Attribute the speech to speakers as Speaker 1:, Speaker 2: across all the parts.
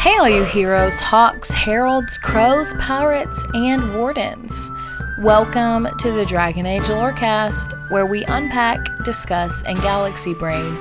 Speaker 1: Hey, all you heroes, Hawkes, heralds, crows, pirates, and wardens. Welcome to the Dragon Age Lorecast, where we unpack, discuss, and galaxy brain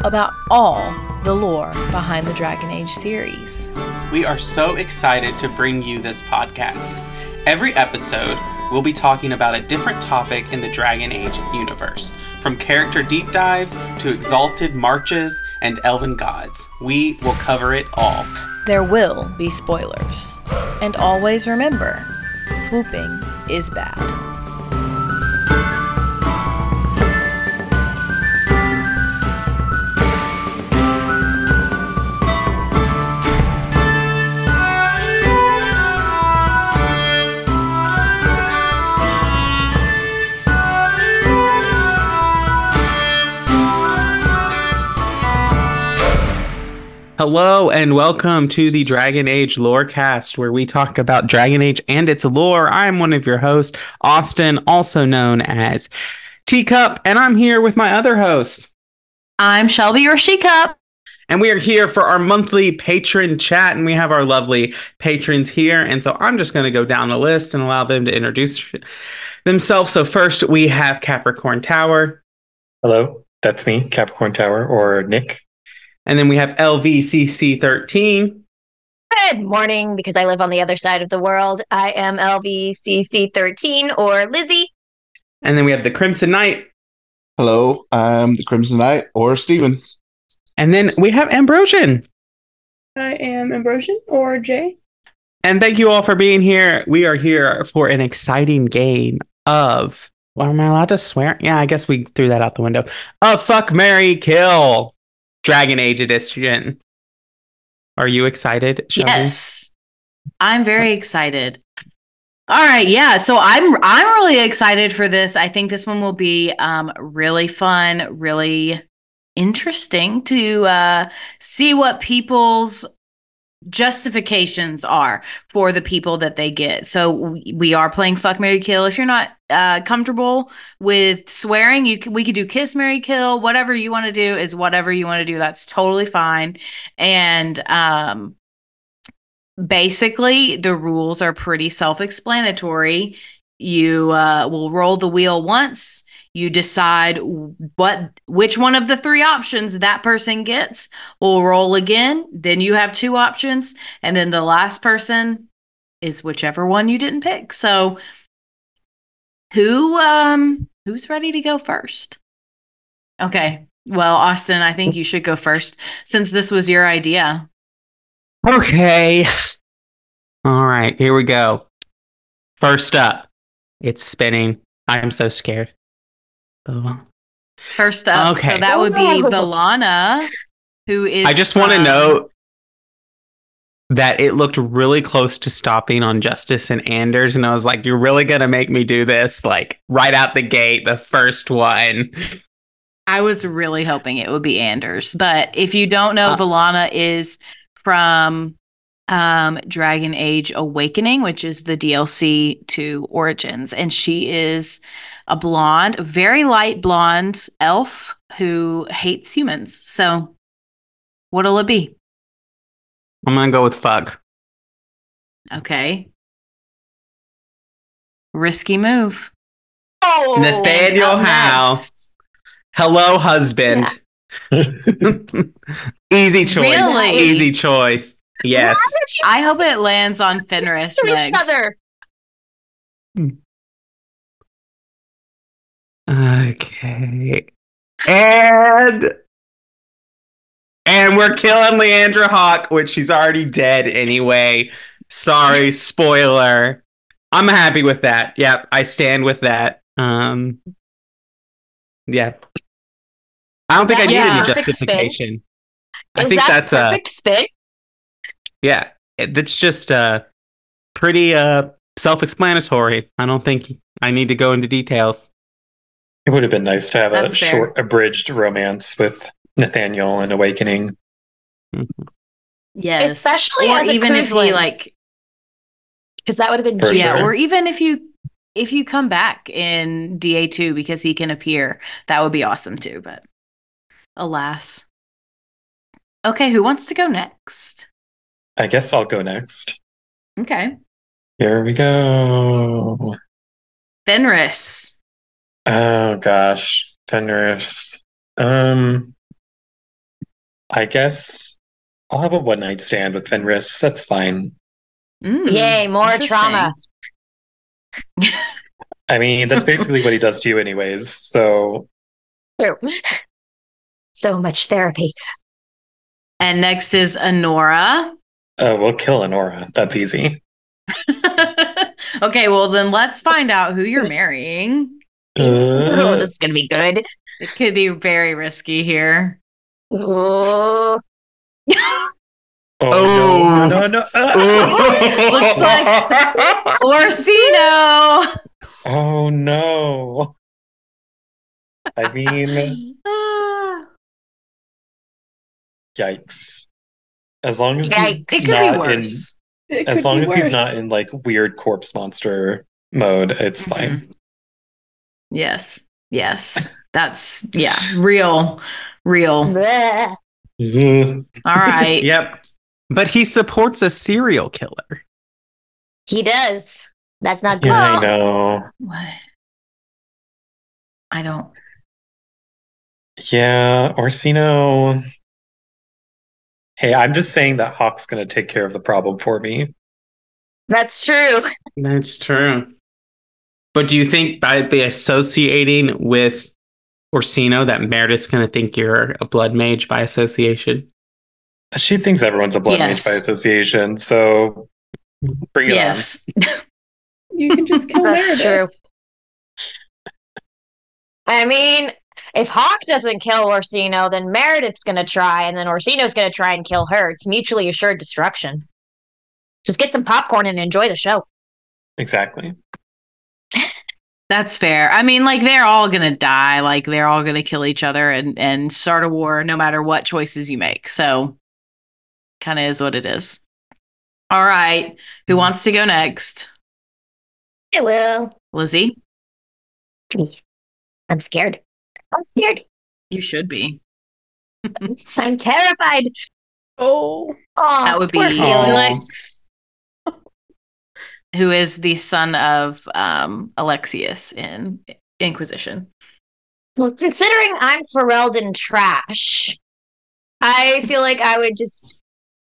Speaker 1: about all the lore behind the Dragon Age series.
Speaker 2: We are so excited to bring you this podcast. Every episode, we'll be talking about a different topic in the Dragon Age universe. From character deep dives to exalted marches and elven gods, we will cover it all.
Speaker 1: There will be spoilers. And always remember swooping is bad.
Speaker 2: Hello and welcome to the Dragon Age Lorecast, where we talk about Dragon Age and its lore. I am one of your hosts, Austin, also known as Teacup, and I'm here with my other host.
Speaker 1: I'm Shelby or She Cup.
Speaker 2: And we are here for our monthly patron chat, and we have our lovely patrons here. And so I'm just going to go down the list and allow them to introduce themselves. So first, we have Capricorn Tower.
Speaker 3: Hello, that's me, Capricorn Tower, or Nick.
Speaker 2: And then we have LVCC13.
Speaker 4: Good morning, because I live on the other side of the world. I am LVCC13 or Lizzie.
Speaker 2: And then we have the Crimson Knight.
Speaker 5: Hello, I'm the Crimson Knight or Steven.
Speaker 2: And then we have Ambrosian.
Speaker 6: I am Ambrosian or Jay.
Speaker 2: And thank you all for being here. We are here for an exciting game of. Well, am I allowed to swear? Yeah, I guess we threw that out the window. A fuck Mary Kill. Dragon Age edition. Are you excited? Shelby?
Speaker 1: Yes. I'm very excited. All right, yeah. So I'm I'm really excited for this. I think this one will be um really fun, really interesting to uh see what people's justifications are for the people that they get. So we are playing fuck Mary kill. If you're not uh, comfortable with swearing, you can, we could do kiss Mary kill. Whatever you want to do is whatever you want to do. That's totally fine. And um, basically, the rules are pretty self-explanatory. You uh, will roll the wheel once you decide what which one of the three options that person gets will roll again then you have two options and then the last person is whichever one you didn't pick so who um who's ready to go first? Okay. Well austin i think you should go first since this was your idea.
Speaker 2: Okay. All right here we go. First up it's spinning. I'm so scared.
Speaker 1: First up, okay. so that would be Valana, who is.
Speaker 2: I just want to note that it looked really close to stopping on Justice and Anders, and I was like, "You're really gonna make me do this?" Like right out the gate, the first one.
Speaker 1: I was really hoping it would be Anders, but if you don't know, uh, Velanna is from um, Dragon Age Awakening, which is the DLC to Origins, and she is a blonde, very light blonde elf who hates humans. So, what'll it be?
Speaker 2: I'm gonna go with fuck.
Speaker 1: Okay. Risky move.
Speaker 4: Oh,
Speaker 2: Nathaniel
Speaker 1: Up
Speaker 2: Howe. Hello, husband. easy choice.
Speaker 1: Really?
Speaker 2: Easy choice. Yes.
Speaker 4: You
Speaker 1: I hope it lands on Fenris
Speaker 4: to each
Speaker 1: next.
Speaker 4: other? Hmm.
Speaker 2: Okay. And and we're killing Leandra Hawke, which she's already dead anyway. Sorry, spoiler. I'm happy with that. Yep, I stand with that. Um Yeah. I don't think I need
Speaker 1: was
Speaker 2: any
Speaker 1: a
Speaker 4: perfect
Speaker 2: justification. I think
Speaker 4: that
Speaker 2: that's uh
Speaker 4: perfect spin.
Speaker 2: yeah, it- that's just uh pretty uh self-explanatory. I don't think I need to go into details.
Speaker 3: It would have been nice to have
Speaker 1: That's
Speaker 3: a
Speaker 1: fair.
Speaker 3: short, abridged romance with Nathaniel and Awakening.
Speaker 1: Yes.
Speaker 4: Especially
Speaker 1: or even if he like
Speaker 4: Because that would have been
Speaker 3: For
Speaker 1: yeah,
Speaker 3: sure.
Speaker 1: or even if you if you come back in DA2 because he can appear, that would be awesome too, but alas. Okay, who wants to go next?
Speaker 3: I guess I'll go next.
Speaker 1: Okay.
Speaker 3: Here we go.
Speaker 1: Fenris.
Speaker 3: Oh gosh, Fenris. Um, I guess I'll have a one night stand with Fenris. That's fine.
Speaker 1: Mm,
Speaker 4: Yay, more trauma.
Speaker 3: I mean, that's basically what he does to you, anyways. So
Speaker 4: True. So much therapy.
Speaker 1: And next is Anora.
Speaker 3: uh, we'll kill Anora. That's easy.
Speaker 1: okay, well then let's find out who you're marrying.
Speaker 4: oh,
Speaker 3: Uh,
Speaker 4: this is gonna be good.
Speaker 1: It could be very risky here.
Speaker 4: Oh,
Speaker 3: oh, no, no, no. no.
Speaker 1: Looks like- Orsino.
Speaker 3: Oh no. I mean, yikes. As long as
Speaker 4: Yikes.
Speaker 3: he's
Speaker 1: it could be
Speaker 3: not in,
Speaker 1: worse.
Speaker 6: It
Speaker 3: as long
Speaker 6: be
Speaker 3: as he's not in like weird corpse monster mode, it's fine.
Speaker 1: Mhm. Yes. Yes. That's yeah, real real.
Speaker 4: bleh.
Speaker 3: Ugh.
Speaker 1: All right.
Speaker 2: Yep. But he supports a serial killer.
Speaker 4: he does. That's not good.
Speaker 3: Yeah, I know.
Speaker 1: What? I don't
Speaker 3: Yeah, Orsino. Hey, I'm just saying that Hawke's gonna take care of the problem for me.
Speaker 4: That's true.
Speaker 2: That's true. But do you think by by associating with Orsino that Meredith's going to think you're a blood mage by association?
Speaker 3: She thinks everyone's a blood
Speaker 1: Yes.
Speaker 3: mage by association, so bring it up.
Speaker 1: Yes.
Speaker 6: You can just kill
Speaker 4: That's
Speaker 6: Meredith.
Speaker 4: true. I mean, if Hawke doesn't kill Orsino, then Meredith's gonna try, and then Orsino's gonna try and kill her. It's mutually assured destruction. Just get some popcorn and enjoy the show.
Speaker 3: Exactly.
Speaker 1: That's fair. I mean, like they're all gonna die. Like they're all gonna kill each other and and start a war, no matter what choices you make. So, kind of is what it is. All right, who mm-hmm. wants to go next?
Speaker 4: I will.
Speaker 1: Lizzie,
Speaker 4: I'm scared. I'm scared.
Speaker 1: you should be.
Speaker 4: I'm terrified.
Speaker 6: Oh,
Speaker 4: Oh,
Speaker 1: that would be
Speaker 4: poor Felix.
Speaker 1: Felix, who is the son of um, Alexius in Inquisition.
Speaker 4: Well, considering I'm Ferelden trash, I feel like I would just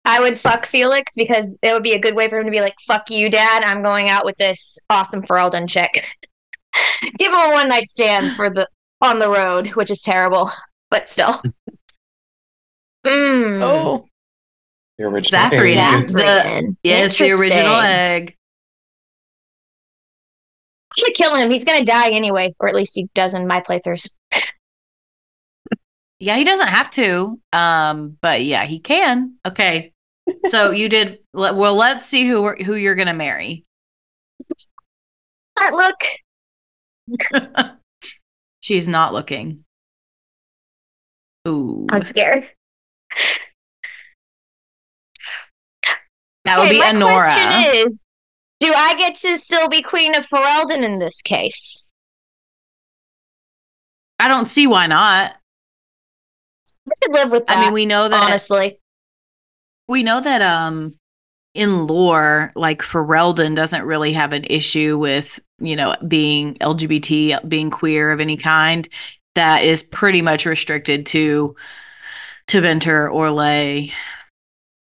Speaker 4: I would fuck Felix because it would be a good way for him to be like, "Fuck you, Dad. I'm going out with this awesome Ferelden chick." Give him a one night stand for the on the road, which is terrible, but still. Mm.
Speaker 6: oh,
Speaker 3: The original
Speaker 1: Zathrian.
Speaker 3: egg.
Speaker 1: The- Yes, the original egg.
Speaker 4: I'm gonna kill him. He's gonna die anyway, or at least he does in my playthroughs.
Speaker 1: Yeah, he doesn't have to. Um, but yeah, he can. Okay. So you did well, let's see who who you're to marry.
Speaker 4: Not look.
Speaker 1: She's not looking. Ooh.
Speaker 4: I'm scared.
Speaker 1: That would be
Speaker 4: my
Speaker 1: Anora.
Speaker 4: question is, do I get to still be Queen of Ferelden in this case?
Speaker 1: I don't see why not.
Speaker 4: I could live with that.
Speaker 1: I mean, we know that
Speaker 4: honestly.
Speaker 1: we know that um in lore, like Ferelden doesn't really have an issue with you know, being LGBT, being queer of any kind, that is pretty much restricted to to Venter or Lay.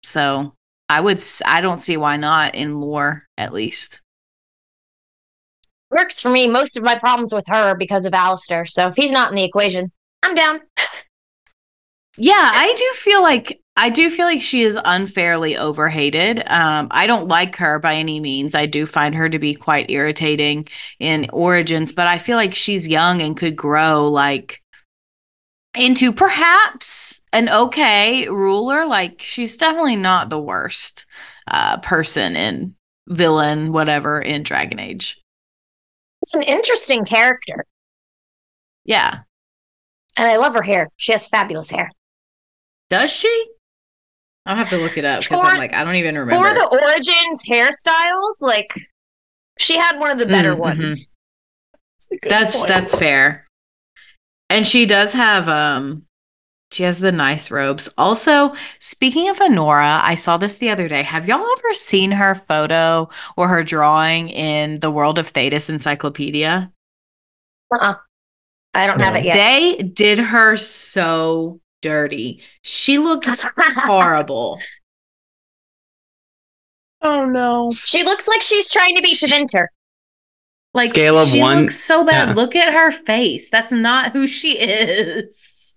Speaker 1: So I would I don't see why not in lore at least.
Speaker 4: Works for me. Most of my problems with her are because of Alistair. So if he's not in the equation, I'm down.
Speaker 1: Yeah, I do feel like I do feel like she is unfairly overhated. Um, I don't like her by any means. I do find her to be quite irritating in Origins, but I feel like she's young and could grow like into perhaps an okay ruler. Like she's definitely not the worst uh, person in villain, whatever in Dragon Age.
Speaker 4: It's an interesting character.
Speaker 1: Yeah,
Speaker 4: And I love her hair. She has fabulous hair.
Speaker 1: does she? I'll have to look it up because I'm like I don't even remember.
Speaker 4: For the Origins hairstyles, like she had one of the better
Speaker 1: Mm, mhm.
Speaker 4: ones.
Speaker 6: That's,
Speaker 1: That's that's fair. And she does have um she has the nice robes. Also, speaking of Anora, I saw this the other day. Have y'all ever seen her photo or her drawing in the World of Thedas encyclopedia?
Speaker 4: Uh-uh. I don't have it yet.
Speaker 1: They did her so dirty. She looks horrible.
Speaker 6: Oh no.
Speaker 4: she looks like she's trying to be Tevinter.
Speaker 1: Like
Speaker 2: Scale of
Speaker 1: she
Speaker 2: one-
Speaker 1: looks so bad.
Speaker 2: yeah.
Speaker 1: Look at her face. That's not who she is.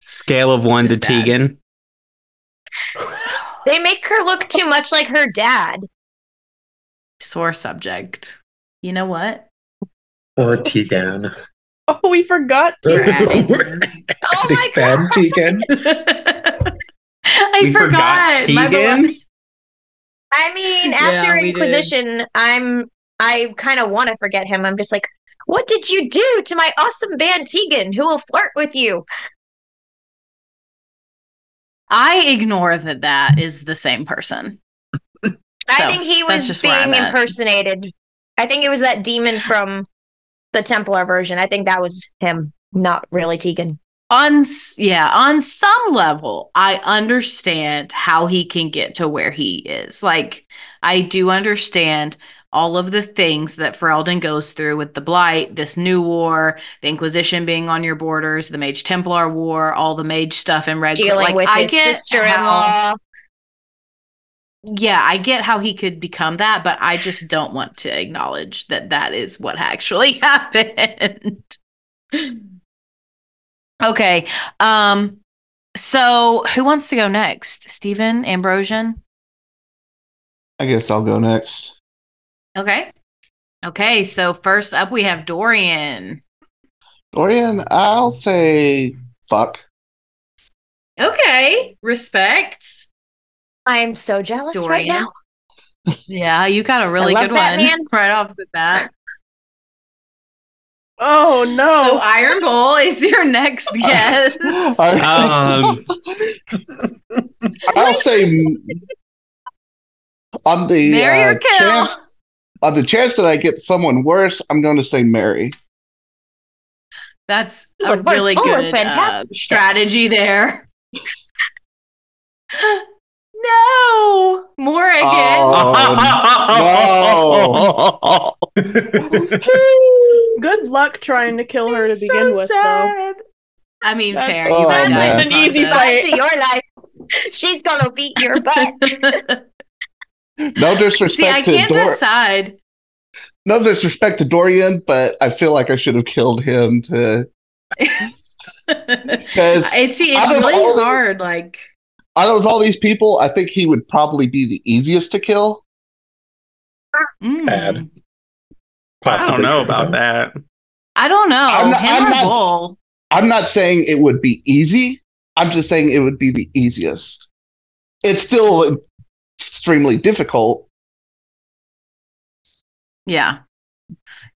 Speaker 2: Scale of one to
Speaker 1: Just bad.
Speaker 2: Teagan.
Speaker 4: They make her look too much like her dad.
Speaker 1: Sore subject. You know what?
Speaker 3: Or Teagan.
Speaker 6: Oh, we forgot.
Speaker 1: You're.
Speaker 4: Oh my
Speaker 3: Big
Speaker 4: god.
Speaker 3: Teagan.
Speaker 1: I
Speaker 2: We forgot
Speaker 1: forgot. My
Speaker 2: Teagan?
Speaker 1: beloved-
Speaker 4: I mean,
Speaker 1: Yeah,
Speaker 4: after
Speaker 1: did.
Speaker 4: Inquisition, I'm I kind of want to forget him. I'm just like, what did you do to my awesome band Teagan, who will flirt with you?
Speaker 1: I ignore that that is the same person.
Speaker 4: I
Speaker 1: So,
Speaker 4: think he was
Speaker 1: just
Speaker 4: being impersonated. I think it was that demon from the Templar version. I think that was him, not really Teagan.
Speaker 1: On yeah, on some level, I understand how he can get to where he is. Like I do understand all of the things that Ferelden goes through with the Blight, this new war, the Inquisition being on your borders, the Mage Templar War, all the mage stuff in Red.
Speaker 4: Dealing
Speaker 1: like,
Speaker 4: with
Speaker 1: I
Speaker 4: his
Speaker 1: get how-
Speaker 4: sister-in-law.
Speaker 1: yeah, I get how he could become that, but I just don't want to acknowledge that that is what actually happened. okay. Um so who wants to go next? Stephen Ambrosian?
Speaker 5: I guess I'll go next.
Speaker 1: Okay. Okay, so first up we have Dorian.
Speaker 5: Dorian, I'll say fuck.
Speaker 1: Okay. Respect.
Speaker 4: I'm so jealous right now.
Speaker 1: Yeah, you got a really good
Speaker 4: that
Speaker 1: one
Speaker 4: man.
Speaker 1: right off the bat.
Speaker 6: Oh no.
Speaker 1: So Iron Bull is your next guest.
Speaker 5: I-
Speaker 2: Um,
Speaker 5: I'll say on the
Speaker 1: Marry or
Speaker 5: uh, chance on the chance that I get someone worse, I'm going to say marry.
Speaker 1: That's
Speaker 4: Ooh,
Speaker 1: a really
Speaker 4: Oh,
Speaker 1: good uh, strategy there. no, more again.
Speaker 5: Oh,
Speaker 6: Good luck trying to kill her to
Speaker 1: It's
Speaker 6: begin
Speaker 1: so
Speaker 6: with, though.
Speaker 1: I mean,
Speaker 6: That's-
Speaker 1: fair.
Speaker 5: Oh,
Speaker 1: you might die
Speaker 5: man.
Speaker 1: in the
Speaker 6: An easy fight.
Speaker 4: to your life. She's gonna beat your butt.
Speaker 5: No disrespect
Speaker 1: See, I
Speaker 5: to
Speaker 1: can't
Speaker 5: Dor-
Speaker 1: decide.
Speaker 5: no disrespect to Dorian, but I feel like I should have killed him to because
Speaker 1: it's see, it's really
Speaker 5: all the-
Speaker 1: hard. Like,
Speaker 5: out of all these people, I think he would probably be the easiest to kill.
Speaker 1: mm,
Speaker 3: Bad.
Speaker 2: I don't know about
Speaker 3: though.
Speaker 2: that.
Speaker 1: I don't know.
Speaker 5: I'm not-
Speaker 1: Him
Speaker 5: I'm
Speaker 1: or
Speaker 5: not-
Speaker 1: Bull?
Speaker 5: I'm not saying it would be easy. I'm just saying it would be the easiest. It's still extremely difficult.
Speaker 1: Yeah.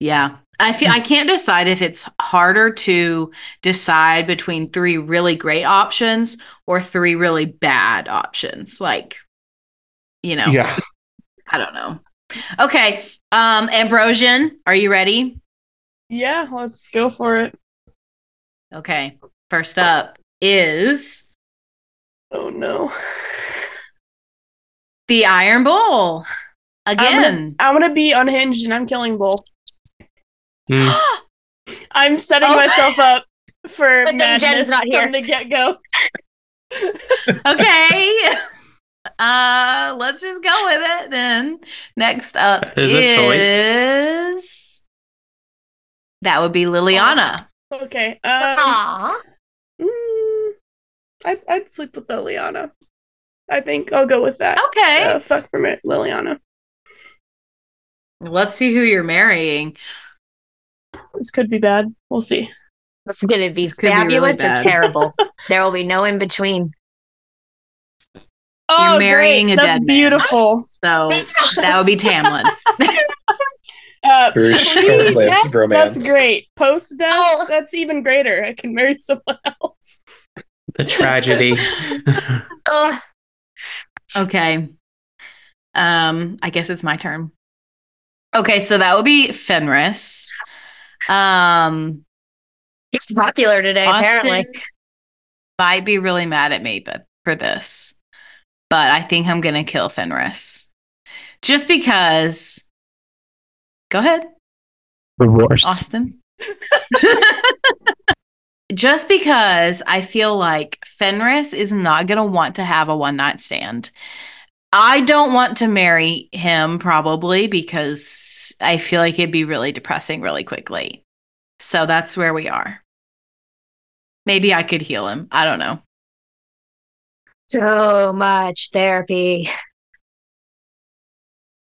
Speaker 1: Yeah. I feel I can't decide if it's harder to decide between three really great options or three really bad options. Like, you know,
Speaker 5: Yeah.
Speaker 1: I don't know. Okay. Um, Ambrosian, are you ready?
Speaker 6: Yeah, let's go for it.
Speaker 1: Okay. First up is
Speaker 6: Oh no.
Speaker 1: the Iron Bull.
Speaker 6: I'm
Speaker 1: Again.
Speaker 6: gonna, I'm gonna be unhinged and I'm killing Bull.
Speaker 2: Mm.
Speaker 6: I'm setting
Speaker 1: Oh.
Speaker 6: myself up for
Speaker 4: But then Jen's
Speaker 6: madness
Speaker 4: not here.
Speaker 6: from the get go.
Speaker 1: okay. Uh, let's just go with it then. Next up
Speaker 2: That is a choice.
Speaker 1: is that would be Leliana.
Speaker 6: Okay. Um,
Speaker 4: Aw.
Speaker 6: mm, I'd, I'd sleep with Leliana. I think I'll go with that.
Speaker 1: Okay.
Speaker 6: Uh, fuck for me, Leliana.
Speaker 1: Let's see who you're marrying.
Speaker 6: This could be bad. We'll see.
Speaker 4: This is gonna be
Speaker 1: Could be really
Speaker 4: fabulous or terrible. there will be no in between.
Speaker 6: Oh,
Speaker 1: marrying
Speaker 6: great.
Speaker 1: a
Speaker 6: That's
Speaker 1: dead man.
Speaker 6: beautiful.
Speaker 1: So that would be Tamlen.
Speaker 6: Uh,
Speaker 3: Very short-lived
Speaker 6: that-
Speaker 3: romance.
Speaker 6: That's great. Post death,
Speaker 4: Oh.
Speaker 6: that's even greater. I can marry someone else.
Speaker 2: The tragedy.
Speaker 4: Ugh.
Speaker 1: Okay. Um, I guess it's my turn. Okay, so that would be Fenris. Um,
Speaker 4: He's popular today,
Speaker 1: Austin
Speaker 4: apparently.
Speaker 1: might be really mad at me, but for this, but I think I'm gonna kill Fenris, just because. Go ahead,
Speaker 2: the worst.
Speaker 1: Austin. just because I feel like Fenris is not gonna want to have a one night stand. I don't want to marry him probably because I feel like it'd be really depressing really quickly. So that's where we are. Maybe I could heal him. I don't know.
Speaker 4: So much therapy.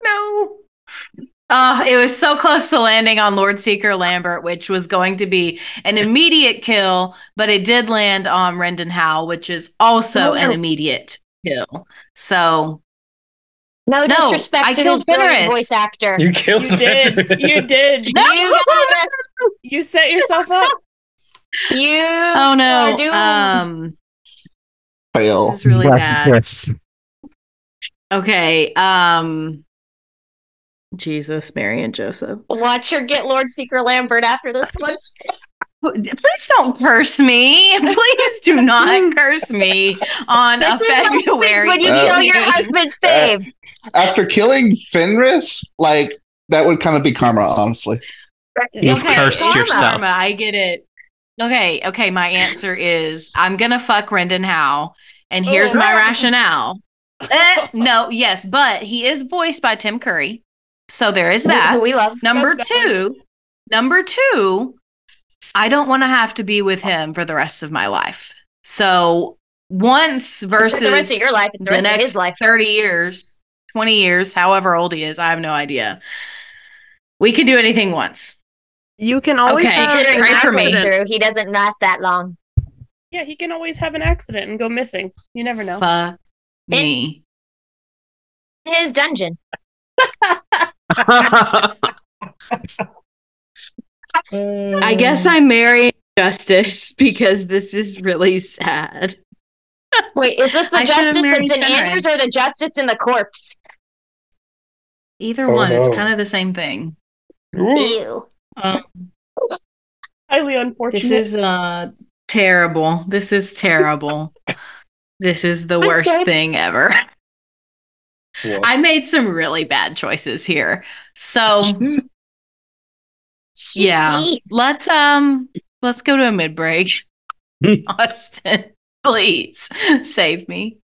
Speaker 1: No. Oh, it was so close to landing on Lord Seeker Lambert, which was going to be an immediate kill, but it did land on Rendon Howe, which is also
Speaker 4: Oh,
Speaker 1: an immediate kill. So
Speaker 4: No,
Speaker 1: No,
Speaker 4: disrespect
Speaker 1: I
Speaker 4: to
Speaker 1: killed
Speaker 4: his brilliant voice actor.
Speaker 3: You killed
Speaker 6: You did. You did.
Speaker 1: No!
Speaker 4: You
Speaker 6: You set yourself up.
Speaker 4: You
Speaker 1: Oh no.
Speaker 4: are doomed.
Speaker 1: Um
Speaker 5: Fail.
Speaker 1: this is really
Speaker 2: Yes,
Speaker 1: bad.
Speaker 2: yes.
Speaker 1: Okay. Um Jesus, Mary and Joseph.
Speaker 4: Watch her get Lord Seeker Lambert after this one.
Speaker 1: Please don't curse me. Please do not curse me on
Speaker 4: This
Speaker 1: a
Speaker 4: is what happens
Speaker 1: February.
Speaker 4: when you
Speaker 5: Uh,
Speaker 4: kill your
Speaker 1: evening.
Speaker 4: husband's fave.
Speaker 5: After killing Fenris, like that would kind of be karma, honestly.
Speaker 2: You've cursed
Speaker 1: karma.
Speaker 2: yourself.
Speaker 1: Karma, I get it. Okay, okay. My answer is I'm gonna fuck Rendon Howe, and here's
Speaker 6: Oh.
Speaker 1: my rationale. Eh, no, yes, but he is voiced by Tim Curry, so there is that.
Speaker 4: Who we love.
Speaker 1: Number
Speaker 6: That's valid.
Speaker 1: two, number two, I don't want to have to be with him for the rest of my life. So once
Speaker 4: For
Speaker 1: versus
Speaker 4: the rest of your life, it's the
Speaker 1: the
Speaker 4: rest of
Speaker 1: next
Speaker 4: his life.
Speaker 1: 30 years, 20 years, however old he is, I have no idea. We can do anything once.
Speaker 6: You can always
Speaker 1: Okay.
Speaker 6: have
Speaker 4: Considering
Speaker 1: Pray
Speaker 6: an
Speaker 4: I
Speaker 1: for me.
Speaker 6: accident.
Speaker 4: through, he doesn't last that long.
Speaker 6: Yeah, he can always have an accident and go missing. You never know.
Speaker 1: Fuck me.
Speaker 4: His dungeon.
Speaker 1: I guess I'm marrying Justice because this is really sad.
Speaker 4: Wait, is this the
Speaker 1: I
Speaker 4: justice
Speaker 1: married
Speaker 4: that's in
Speaker 1: Fenris.
Speaker 4: Anders or the justice in the corpse?
Speaker 1: Either
Speaker 3: Oh,
Speaker 1: one, it's kind of the same thing.
Speaker 4: Ew.
Speaker 1: Um,
Speaker 6: Highly unfortunate.
Speaker 1: this is uh terrible. This is terrible. this is the worst
Speaker 4: Okay.
Speaker 1: thing ever.
Speaker 3: Whoa.
Speaker 1: I made some really bad choices here. So yeah, let's um let's go to a mid break. Austin, please save me.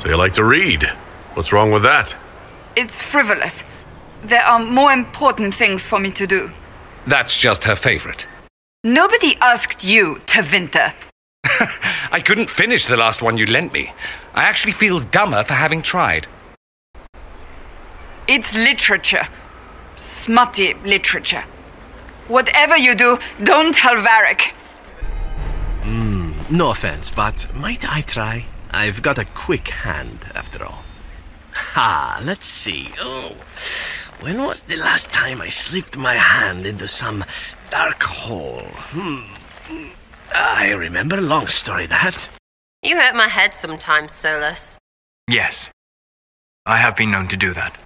Speaker 7: So you like to read? What's wrong with that?
Speaker 8: It's frivolous. There are more important things for me to do.
Speaker 9: That's just her favorite.
Speaker 8: Nobody asked you, Tevinter.
Speaker 9: I couldn't finish the last one you lent me. I actually feel dumber for having tried.
Speaker 8: It's literature. Smutty literature. Whatever you do, don't tell Varric.
Speaker 10: Hmm, no offense, but might I try? I've got a quick hand, after all. Ha, let's see. Oh, when was the last time I slipped my hand into some dark hole? Hmm. I remember. A long story, that.
Speaker 11: You hurt my head sometimes, Solas.
Speaker 12: Yes. I have been known to do that.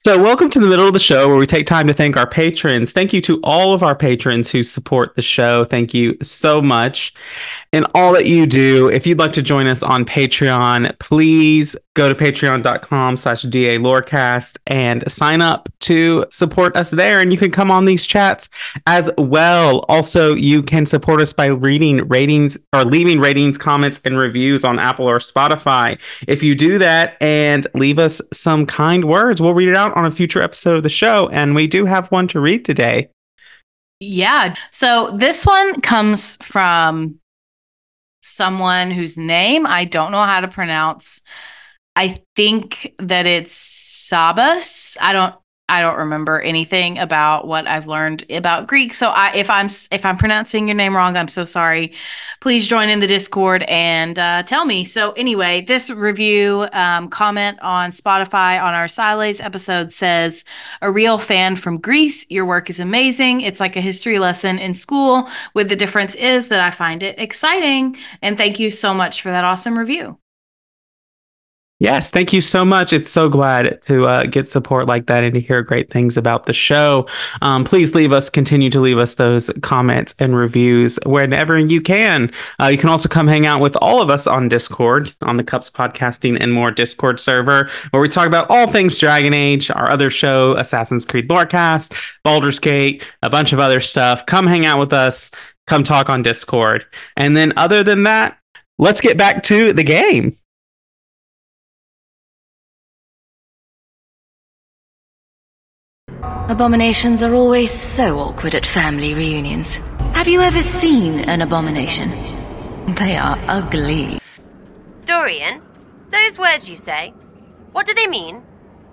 Speaker 2: So, welcome to the middle of the show where we take time to thank our patrons. Thank you to all of our patrons who support the show. Thank you so much. In all that you do. If you'd like to join us on Patreon, please go to patreon.com slash DA Lorecast and sign up to support us there. And you can come on these chats as well. Also, you can support us by reading ratings or leaving ratings, comments, and reviews on Apple or Spotify. If you do that and leave us some kind words, we'll read it out on a future episode of the show. And we do have one to read today.
Speaker 1: Yeah. So this one comes from someone whose name I don't know how to pronounce. I think that it's Sabas. I don't I don't remember anything about what I've learned about Greek. So I, if I'm if I'm pronouncing your name wrong, I'm so sorry. Please join in the Discord and uh, tell me. So anyway, this review um, comment on Spotify on our Siles episode says, "A real fan from Greece. Your work is amazing. It's like a history lesson in school. With the difference is that I find it exciting. And thank you so much for that awesome review."
Speaker 2: Yes, thank you so much. It's so glad to uh, get support like that and to hear great things about the show. Um, please leave us, continue to leave us those comments and reviews whenever you can. Uh, you can also come hang out with all of us on Discord, on the Cups Podcasting and More Discord server, where we talk about all things Dragon Age, our other show, Assassin's Creed Lorecast, Baldur's Gate, a bunch of other stuff. Come hang out with us. Come talk on Discord. And then, other than that, let's get back to the game.
Speaker 13: Abominations are always so awkward at family reunions. Have you ever seen an abomination? They are ugly.
Speaker 11: Dorian, those words you say, what do they mean?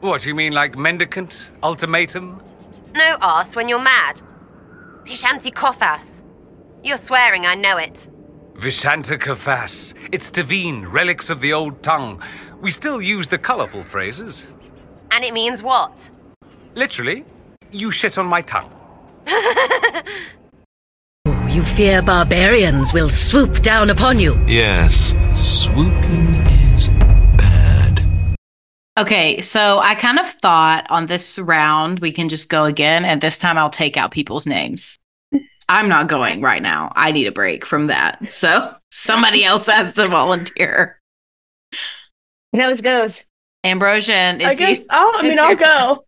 Speaker 9: What, you mean like mendicant? Ultimatum?
Speaker 11: No arse when you're mad. Vishante kaffas. You're swearing, I know it.
Speaker 9: Vishante kaffas. It's Tevene, relics of the old tongue. We still use the colourful phrases.
Speaker 11: And it means what?
Speaker 9: Literally, you shit on my tongue.
Speaker 13: Oh, you fear barbarians will swoop down upon you.
Speaker 10: Yes, swooping is bad.
Speaker 1: Okay, so I kind of thought on this round we can just go again, and this time I'll take out people's names. I'm not going right now. I need a break from that. So somebody else has to volunteer.
Speaker 4: Nose goes.
Speaker 1: Ambrosian.
Speaker 6: I guess
Speaker 1: you-
Speaker 6: I'll. I mean, I'll
Speaker 1: your turn.
Speaker 6: go.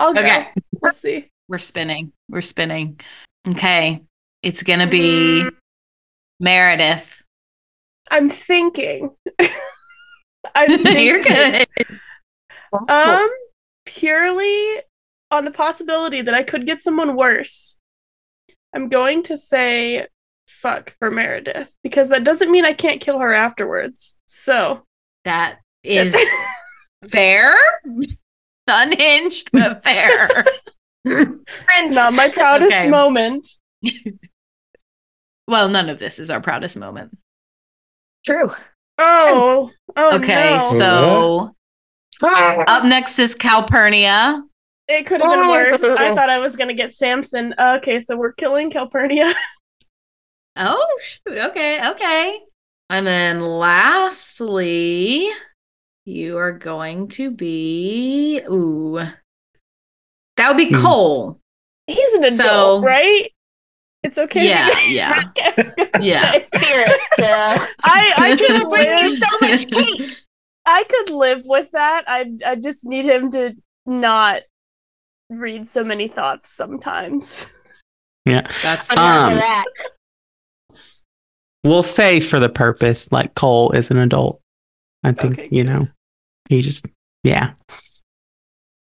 Speaker 6: I'll go.
Speaker 1: Okay.
Speaker 6: We'll see.
Speaker 1: We're spinning. We're spinning. Okay. It's going to be Meredith.
Speaker 6: I'm thinking. I'm thinking.
Speaker 1: You're good.
Speaker 6: Um, purely on the possibility that I could get someone worse. I'm going to say fuck for Meredith because that doesn't mean I can't kill her afterwards. So
Speaker 1: that is fair. Unhinged, but fair.
Speaker 6: It's not my proudest
Speaker 1: Okay.
Speaker 6: moment.
Speaker 1: well, none of this is our proudest moment.
Speaker 4: True.
Speaker 6: Oh, oh
Speaker 1: okay,
Speaker 6: no.
Speaker 1: so ah. up next is Calpurnia.
Speaker 6: It could have been ah. worse. I thought I was gonna get Samson. Okay, so we're killing Calpurnia.
Speaker 1: Oh, shoot. Okay, okay. And then lastly, you are going to be ooh. That would be
Speaker 2: Hmm.
Speaker 1: Cole.
Speaker 6: He's an adult,
Speaker 1: So-
Speaker 6: right? It's okay.
Speaker 1: Yeah,
Speaker 6: be-
Speaker 1: yeah.
Speaker 6: I
Speaker 1: Yeah.
Speaker 6: say.
Speaker 4: Spirits. Uh,
Speaker 6: I I
Speaker 4: He
Speaker 6: could
Speaker 4: will bring you
Speaker 6: live.
Speaker 4: so much cake.
Speaker 6: I could live with that. I I just need him to not read so many thoughts sometimes.
Speaker 2: Yeah.
Speaker 1: That's
Speaker 2: Um,
Speaker 4: that.
Speaker 2: We'll say for the purpose, like Cole is an adult. I think,
Speaker 6: Okay,
Speaker 2: you know, he just, yeah.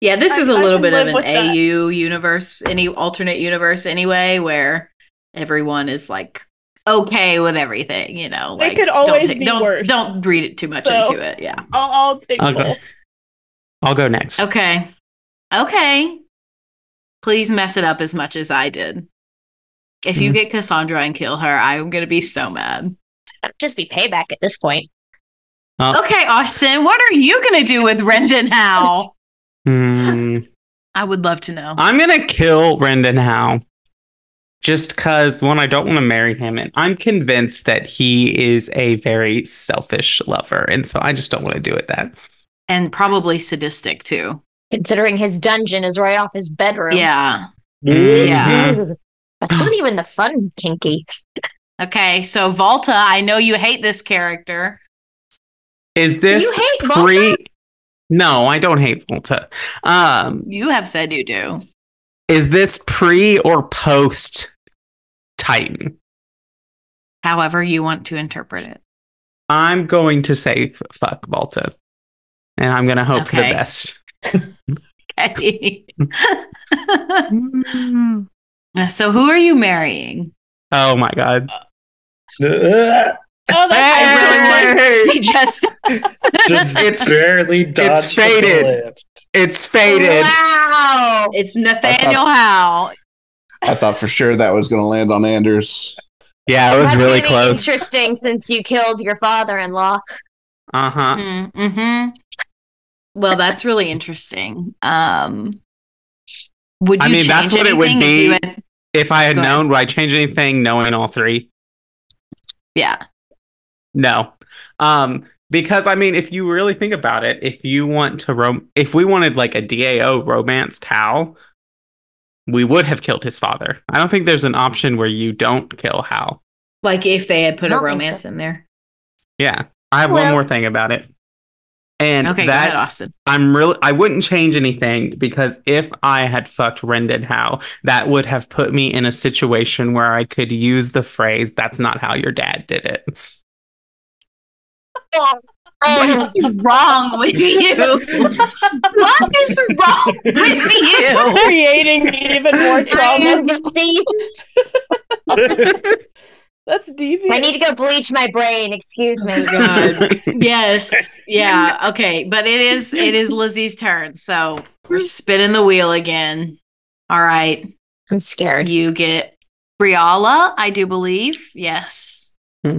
Speaker 1: Yeah, this
Speaker 6: I-
Speaker 1: is a
Speaker 6: I
Speaker 1: little bit of an
Speaker 6: with that.
Speaker 1: AU universe, any alternate universe anyway, where everyone is like okay with everything, you know.
Speaker 6: It
Speaker 1: Like,
Speaker 6: could
Speaker 1: don't
Speaker 6: always
Speaker 1: take-
Speaker 6: be
Speaker 1: don't,
Speaker 6: worse.
Speaker 1: Don't read it too much
Speaker 6: So-
Speaker 1: into it. Yeah.
Speaker 6: I'll, I'll take
Speaker 2: I'll go. I'll go next.
Speaker 1: Okay. Okay. Please mess it up as much as I did. If you
Speaker 2: Mhm.
Speaker 1: get Cassandra and kill her, I'm gonna be so mad.
Speaker 4: Just be payback at this point.
Speaker 2: Oh,
Speaker 1: Okay, Austin, what are you gonna do with Rendon Howe?
Speaker 2: Hmm.
Speaker 1: I would love to know.
Speaker 2: I'm going to kill Rendon Howe just because, one, I don't want to marry him. And I'm convinced that he is a very selfish lover. And so I just don't want to do it that.
Speaker 1: And probably sadistic too.
Speaker 4: Considering his dungeon is right off his bedroom.
Speaker 1: Yeah.
Speaker 2: Mhm.
Speaker 1: Yeah.
Speaker 4: That's not even the fun kinky.
Speaker 1: Okay, so Valta, I know you hate this character.
Speaker 2: Is this
Speaker 1: You hate
Speaker 2: pre? No, I don't hate Valta. Um,
Speaker 1: You have said you do.
Speaker 2: is this pre or post Titan?
Speaker 1: However, you want to interpret it.
Speaker 2: I'm going to say fuck Valta, and I'm going to hope for the best.
Speaker 1: Okay. so, who are you marrying?
Speaker 2: Oh my god!
Speaker 6: Oh,
Speaker 1: I really want. He just.
Speaker 3: Just
Speaker 2: It's-
Speaker 3: barely dodged
Speaker 2: it's faded. It's faded.
Speaker 4: Wow.
Speaker 1: It's Nathaniel Howe.
Speaker 5: I thought for sure that was going to land on Anders.
Speaker 2: Yeah, it was
Speaker 4: That's
Speaker 2: really close.
Speaker 4: Interesting, since you killed your father-in-law.
Speaker 2: Uh huh.
Speaker 1: Mm-hmm. Well, that's really interesting. Um, would you
Speaker 2: I mean,
Speaker 1: change
Speaker 2: that's what it would
Speaker 1: anything if
Speaker 2: be
Speaker 1: had-
Speaker 2: if I had
Speaker 1: Go ahead.
Speaker 2: known. Would I change anything knowing all three?
Speaker 1: Yeah.
Speaker 2: No. Um, because I mean, if you really think about it, if you want to rom if we wanted like a DAO romance Howe, we would have killed his father. I don't think there's an option where you don't kill Howe.
Speaker 1: Like if they had put
Speaker 4: I
Speaker 1: a
Speaker 4: don't think
Speaker 1: romance
Speaker 4: so.
Speaker 1: in there.
Speaker 2: Yeah. I have one more thing about it. And
Speaker 1: Okay, go ahead,
Speaker 2: that's
Speaker 1: Austin.
Speaker 2: I'm really I wouldn't change anything because if I had fucked Rendon Howe, that would have put me in a situation where I could use the phrase that's not how your dad did it.
Speaker 1: What is wrong with you? what is wrong with you?
Speaker 6: Creating even more
Speaker 4: I
Speaker 6: trauma. That's devious.
Speaker 4: I need to go bleach my brain. Excuse me.
Speaker 1: Oh, God. yes. Yeah. Okay. But it is it is Lizzie's turn. So we're spinning the wheel again. All right.
Speaker 4: I'm scared.
Speaker 1: You get Briala, I do believe. Yes. Hmm.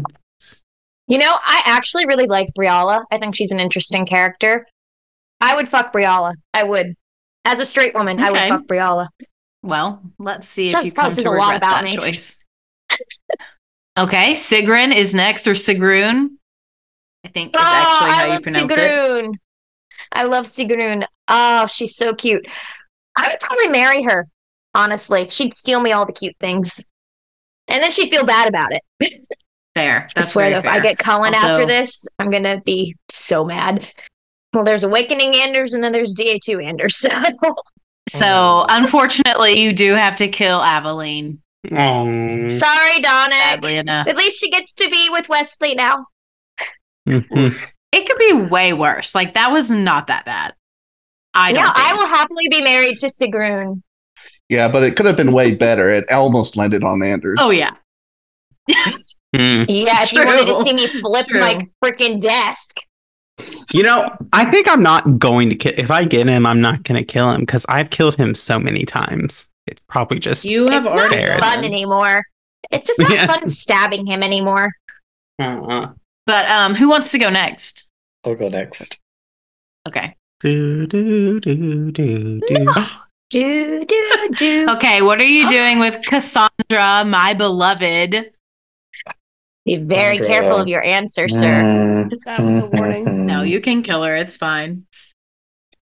Speaker 4: You know, I actually really like Briala. I think she's an interesting character. I would fuck Briala. I would. As a straight woman, I would fuck Briala.
Speaker 1: Well, let's see if you come to
Speaker 4: says a lot
Speaker 1: regret
Speaker 4: about
Speaker 1: that
Speaker 4: me.
Speaker 1: choice. okay, Sigrun is next, or Sigrun. I think is ah, actually
Speaker 4: Oh,
Speaker 1: how
Speaker 4: I
Speaker 1: you
Speaker 4: love
Speaker 1: pronounce it.
Speaker 4: Sigrun. I love Sigrun. Oh, she's so cute. I would probably marry her, honestly. She'd steal me all the cute things. And then she'd feel bad about it.
Speaker 1: Fair.
Speaker 4: I
Speaker 1: That's
Speaker 4: swear,
Speaker 1: very
Speaker 4: though, if I get Cullen
Speaker 1: Also-
Speaker 4: after this, I'm going to be so mad. Well, there's Awakening Anders and then there's DA2 Anders. So
Speaker 1: So, unfortunately, you do have to kill Aveline.
Speaker 4: Sorry, Donna.
Speaker 1: Sadly enough,
Speaker 4: At least she gets to be with Wesley now.
Speaker 2: Mhm.
Speaker 1: it could be way worse. Like that was not that bad. I don't.
Speaker 4: yeah, I will happily be married to Sigrun.
Speaker 5: Yeah, but it could have been way better. It almost landed on Anders.
Speaker 1: Oh yeah.
Speaker 2: Hmm.
Speaker 4: Yeah, if you wanted to see me flip
Speaker 1: True.
Speaker 4: my freaking desk.
Speaker 2: You know, I think I'm not going to kill. If I get him, I'm not going to kill him because I've killed him so many times. It's probably just
Speaker 1: You have
Speaker 4: it's
Speaker 1: already
Speaker 4: not fun
Speaker 1: done.
Speaker 4: anymore. It's just not
Speaker 2: Yeah.
Speaker 4: fun stabbing him anymore.
Speaker 2: Uh-uh.
Speaker 1: But um, who wants to go next?
Speaker 3: I'll go next.
Speaker 1: Okay.
Speaker 2: Do, do, do, do, do.
Speaker 4: Do do do.
Speaker 1: Okay. What are you doing with Cassandra, my beloved?
Speaker 4: Be very
Speaker 3: Sandra.
Speaker 4: careful of your answer, sir.
Speaker 3: Mm,
Speaker 6: That was a warning.
Speaker 3: mm,
Speaker 1: No, you can kill her. It's fine.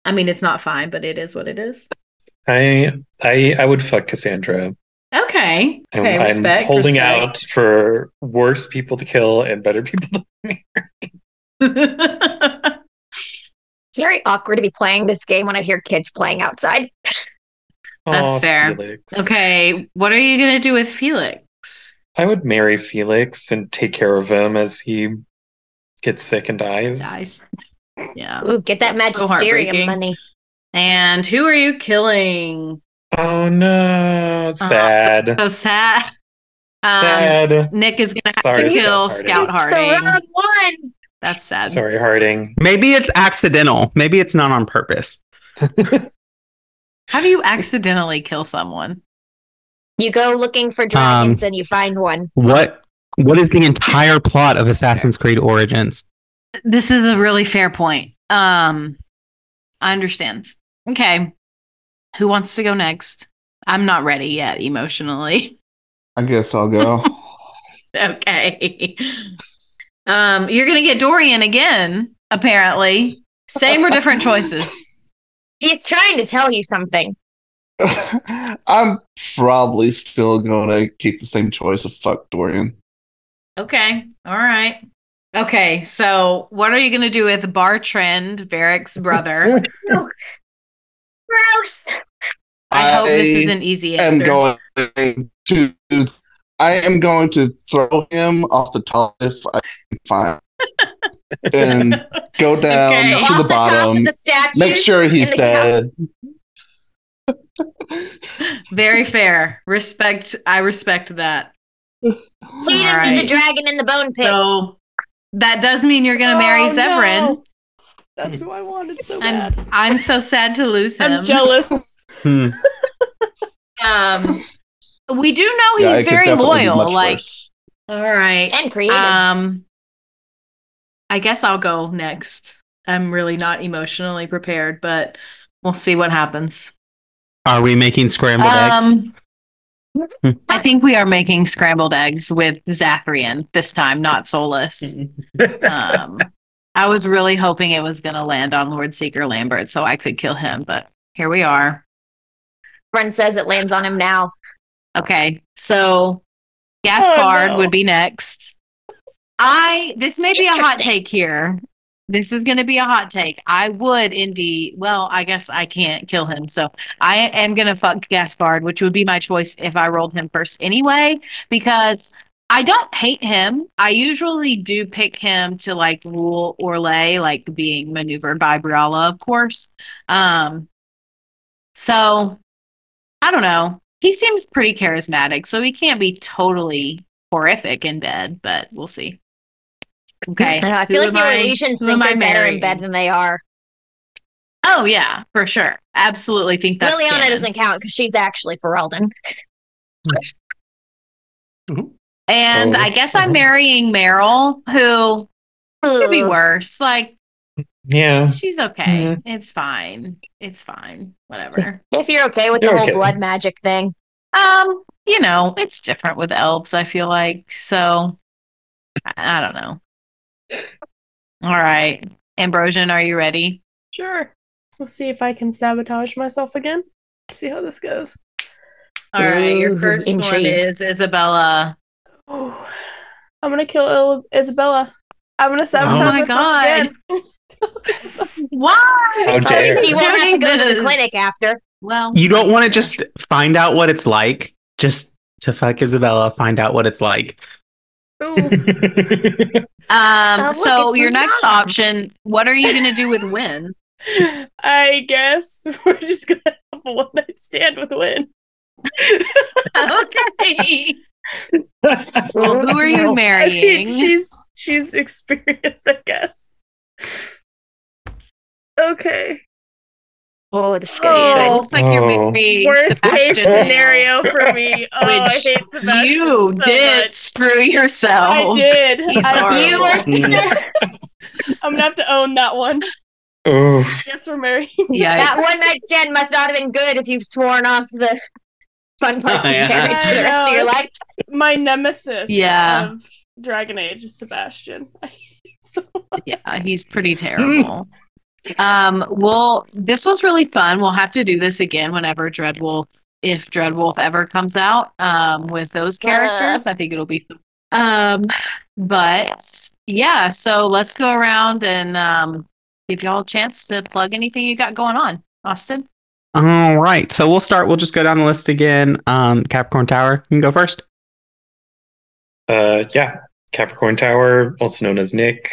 Speaker 1: I mean, it's not fine, but it is what it is.
Speaker 3: I I I would fuck Cassandra.
Speaker 1: Okay.
Speaker 3: I'm,
Speaker 1: Okay.
Speaker 3: I'm
Speaker 1: respect.
Speaker 3: holding
Speaker 1: respect.
Speaker 3: out for worse people to kill and better people to
Speaker 4: It's very awkward to be playing this game when I hear kids playing outside.
Speaker 1: That's
Speaker 3: Aw,
Speaker 1: fair.
Speaker 3: Felix.
Speaker 1: okay. What are you gonna do with Felix?
Speaker 3: I would marry Felix and take care of him as he gets sick and dies.
Speaker 1: Dies. Yeah.
Speaker 4: Ooh, get that
Speaker 1: That's
Speaker 4: magisterium
Speaker 1: heartbreaking.
Speaker 4: money.
Speaker 1: And who are you killing?
Speaker 3: Oh no, sad.
Speaker 1: So sad. Um,
Speaker 3: sad.
Speaker 1: Nick is gonna have
Speaker 3: Sorry,
Speaker 1: to kill
Speaker 3: Scout
Speaker 1: Scout
Speaker 3: Harding.
Speaker 4: The
Speaker 1: Harding.
Speaker 4: wrong one.
Speaker 1: That's sad.
Speaker 3: Sorry, Harding.
Speaker 2: Maybe it's accidental. Maybe it's not on purpose.
Speaker 1: How do you accidentally kill someone?
Speaker 4: You go looking for dragons and you find one.
Speaker 2: What What is the entire plot of Assassin's Creed Origins?
Speaker 1: This is a really fair point. Um, I understand. Okay. Who wants to go next? I'm not ready yet emotionally.
Speaker 5: I guess I'll go.
Speaker 1: okay. Um, you're gonna get Dorian again, apparently. Same or different choices.
Speaker 4: He's trying to tell you something.
Speaker 5: I'm probably still going to keep the same choice of fuck Dorian.
Speaker 1: Okay. All right. Okay. So, what are you going to do with Bartrand, Varric's brother?
Speaker 4: Gross.
Speaker 1: I hope this is an easy
Speaker 5: am
Speaker 1: answer.
Speaker 5: going to. I am going to throw him off the top if I can find, and go down
Speaker 1: Okay.
Speaker 5: To
Speaker 1: off
Speaker 5: the
Speaker 1: the
Speaker 5: bottom.
Speaker 4: the statues
Speaker 5: make sure he's
Speaker 4: in the
Speaker 5: dead.
Speaker 1: Very fair. Respect. I respect that.
Speaker 4: Feed
Speaker 1: All
Speaker 4: him to
Speaker 1: right.
Speaker 4: the dragon in the bone pit.
Speaker 1: So that does mean you're going to marry
Speaker 6: Oh,
Speaker 1: Severin.
Speaker 6: no. That's who I wanted so bad.
Speaker 1: I'm I'm so sad to lose him.
Speaker 6: I'm jealous.
Speaker 2: Hmm.
Speaker 1: Um, we do know he's
Speaker 5: it could
Speaker 1: very loyal. Like,
Speaker 5: worse.
Speaker 1: all right,
Speaker 4: and creative.
Speaker 1: Um, I guess I'll go next. I'm really not emotionally prepared, but we'll see what happens.
Speaker 2: Are we making scrambled eggs?
Speaker 1: Um, I think we are making scrambled eggs with Zathrian this time, not Solas. um, I was really hoping it was going to land on Lord Seeker Lambert so I could kill him, but here we are.
Speaker 4: Friend says it lands on him now.
Speaker 1: Okay, so Gaspard
Speaker 6: Oh, no.
Speaker 1: would be next. I this may be a hot take here. This is going to be a hot take. I would indeed. Well, I guess I can't kill him, so I am going to fuck Gaspard, which would be my choice if I rolled him first anyway, because I don't hate him. I usually do pick him to like rule Orlais, like being maneuvered by Briala, of course. Um, so I don't know. He seems pretty charismatic, so he can't be totally horrific in bed, but we'll see. Okay.
Speaker 4: I, know, I feel like
Speaker 1: am
Speaker 4: the
Speaker 1: I-
Speaker 4: Orlesians think they're better in bed than they are.
Speaker 1: Oh yeah, for sure. Absolutely think that.
Speaker 4: Leliana
Speaker 1: canon.
Speaker 4: doesn't count because she's actually Ferelden.
Speaker 1: And
Speaker 3: Oh.
Speaker 1: I guess I'm marrying Merrill, who could be worse. Like
Speaker 3: Yeah.
Speaker 1: she's okay.
Speaker 3: Mhm.
Speaker 1: It's fine. It's fine. Whatever.
Speaker 4: If you're okay with
Speaker 3: You're
Speaker 4: the whole
Speaker 3: okay.
Speaker 4: blood magic thing.
Speaker 1: Um, you know, it's different with elves, I feel like. So I, I don't know. All right. Ambrosian, are you ready?
Speaker 6: Sure. Let's see if I can sabotage myself again. See how this goes.
Speaker 1: All right. Your
Speaker 4: Ooh,
Speaker 1: first one is Isabela.
Speaker 6: Oh, I'm gonna kill Il- Isabela. I'm gonna oh sabotage
Speaker 1: Oh my
Speaker 6: myself
Speaker 1: God.
Speaker 6: again.
Speaker 1: Why?
Speaker 3: How dare.
Speaker 4: You won't have to go to the clinic after.
Speaker 1: Well,
Speaker 2: You don't want to just find out what it's like, just to fuck Isabela, find out what it's like.
Speaker 6: Ooh.
Speaker 1: Um, so your next
Speaker 4: mom.
Speaker 1: option, what are you gonna do with Wynne?
Speaker 6: I guess we're just gonna have a one night stand with Wynne.
Speaker 1: okay. Well, who are you
Speaker 6: I mean,
Speaker 1: marrying?
Speaker 6: she's she's experienced, I guess. Okay.
Speaker 4: Oh, this is
Speaker 1: Oh,
Speaker 4: gonna be good.
Speaker 1: looks like you're
Speaker 3: Oh.
Speaker 1: marrying
Speaker 6: Worst case
Speaker 1: Sebastian now,
Speaker 6: scenario for me. Oh, I
Speaker 1: which
Speaker 6: hate Sebastian
Speaker 1: you
Speaker 6: so
Speaker 1: did
Speaker 6: much.
Speaker 1: screw yourself.
Speaker 6: I did.
Speaker 1: He's
Speaker 6: I
Speaker 4: You
Speaker 1: horrible.
Speaker 4: were mm.
Speaker 6: I'm gonna have to own that one.
Speaker 3: Oof.
Speaker 6: Guess we're married.
Speaker 1: Yeah.
Speaker 4: that one night stand must not have been good if you've sworn off the fun parts oh, of
Speaker 2: Yeah.
Speaker 4: marriage for the rest of your life.
Speaker 6: My nemesis
Speaker 1: Yeah.
Speaker 6: of Dragon Age is Sebastian. so
Speaker 1: Yeah, he's pretty terrible. Mm. Um, well, this was really fun. We'll have to do this again whenever Dreadwolf, if Dreadwolf ever comes out, um, with those characters. I think it'll be um, but yeah, so let's go around and um give y'all a chance to plug anything you got going on. Austin?
Speaker 2: All right. So we'll start. We'll just go down the list again. Um, Capricorn Tower. You can go first.
Speaker 3: Uh, yeah. Capricorn Tower, also known as Nick.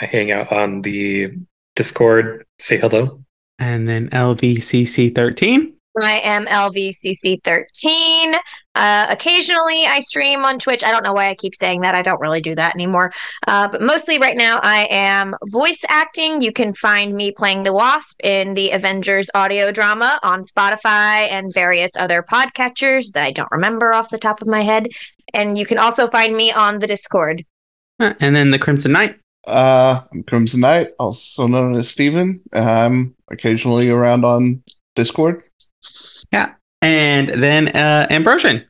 Speaker 3: I hang out on the Discord. Say hello.
Speaker 2: And then LVCC 13.
Speaker 4: I am LVCC13. Uh, occasionally, I stream on Twitch. I don't know why I keep saying that. I don't really do that anymore. Uh, but mostly right now, I am voice acting. You can find me playing the Wasp in the Avengers audio drama on Spotify and various other podcatchers that I don't remember off the top of my head. And you can also find me on the Discord.
Speaker 2: Uh, And then the Crimson Knight.
Speaker 5: Uh, I'm Crimson Knight, also known as Steven. I'm occasionally around on Discord.
Speaker 2: Yeah. And then uh, Ambrosian.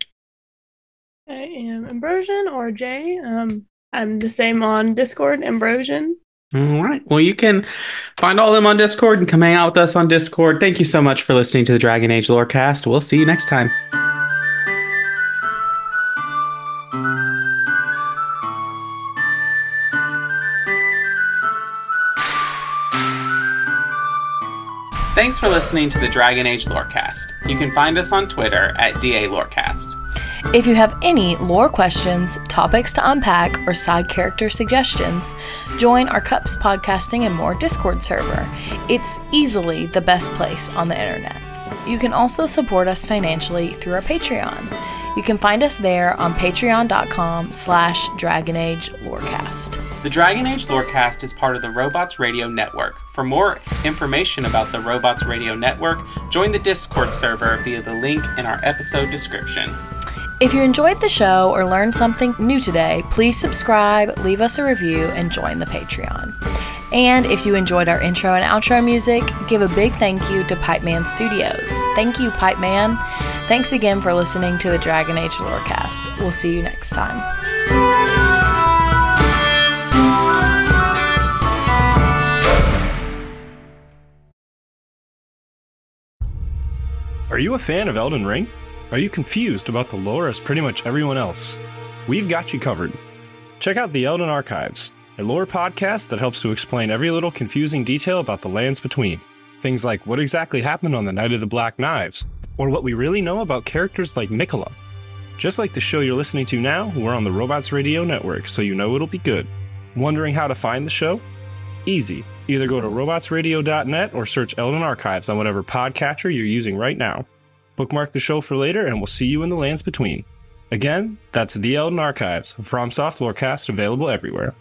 Speaker 6: I am Ambrosian or Jay. Um, I'm the same on Discord, Ambrosian.
Speaker 2: All right. Well, you can find all of them on Discord and come hang out with us on Discord. Thank you so much for listening to the Dragon Age Lorecast. We'll see you next time. Thanks for listening to the Dragon Age Lorecast. You can find us on Twitter at DA Lorecast.
Speaker 1: If you have any lore questions, topics to unpack, or side character suggestions, join our Cups Podcasting and More Discord server. It's easily the best place on the internet. You can also support us financially through our Patreon. You can find us there on patreon.com slash dragonagelorecast.
Speaker 2: The Dragon Age Lorecast is part of the Robots Radio Network. For more information about the Robots Radio Network, join the Discord server via the link in our episode description.
Speaker 1: If you enjoyed the show or learned something new today, please subscribe, leave us a review, and join the Patreon. And if you enjoyed our intro and outro music, give a big thank you to Pipeman Studios. Thank you, Pipeman. Thanks again for listening to the Dragon Age Lorecast. We'll see you next time.
Speaker 14: Are you a fan of Elden Ring? Are you confused about the lore as pretty much everyone else? We've got you covered. Check out the Elden Archives, a lore podcast that helps to explain every little confusing detail about the lands between. Things like what exactly happened on the Night of the Black Knives, or what we really know about characters like Miquella. Just like the show you're listening to now, we're on the Robots Radio Network, so you know it'll be good. Wondering how to find the show? Easy. Either go to robotsradio.net or search Elden Archives on whatever podcatcher you're using right now. Bookmark the show for later, and we'll see you in the lands between. Again, that's The Elden Archives, from Soft Lorecast, available everywhere.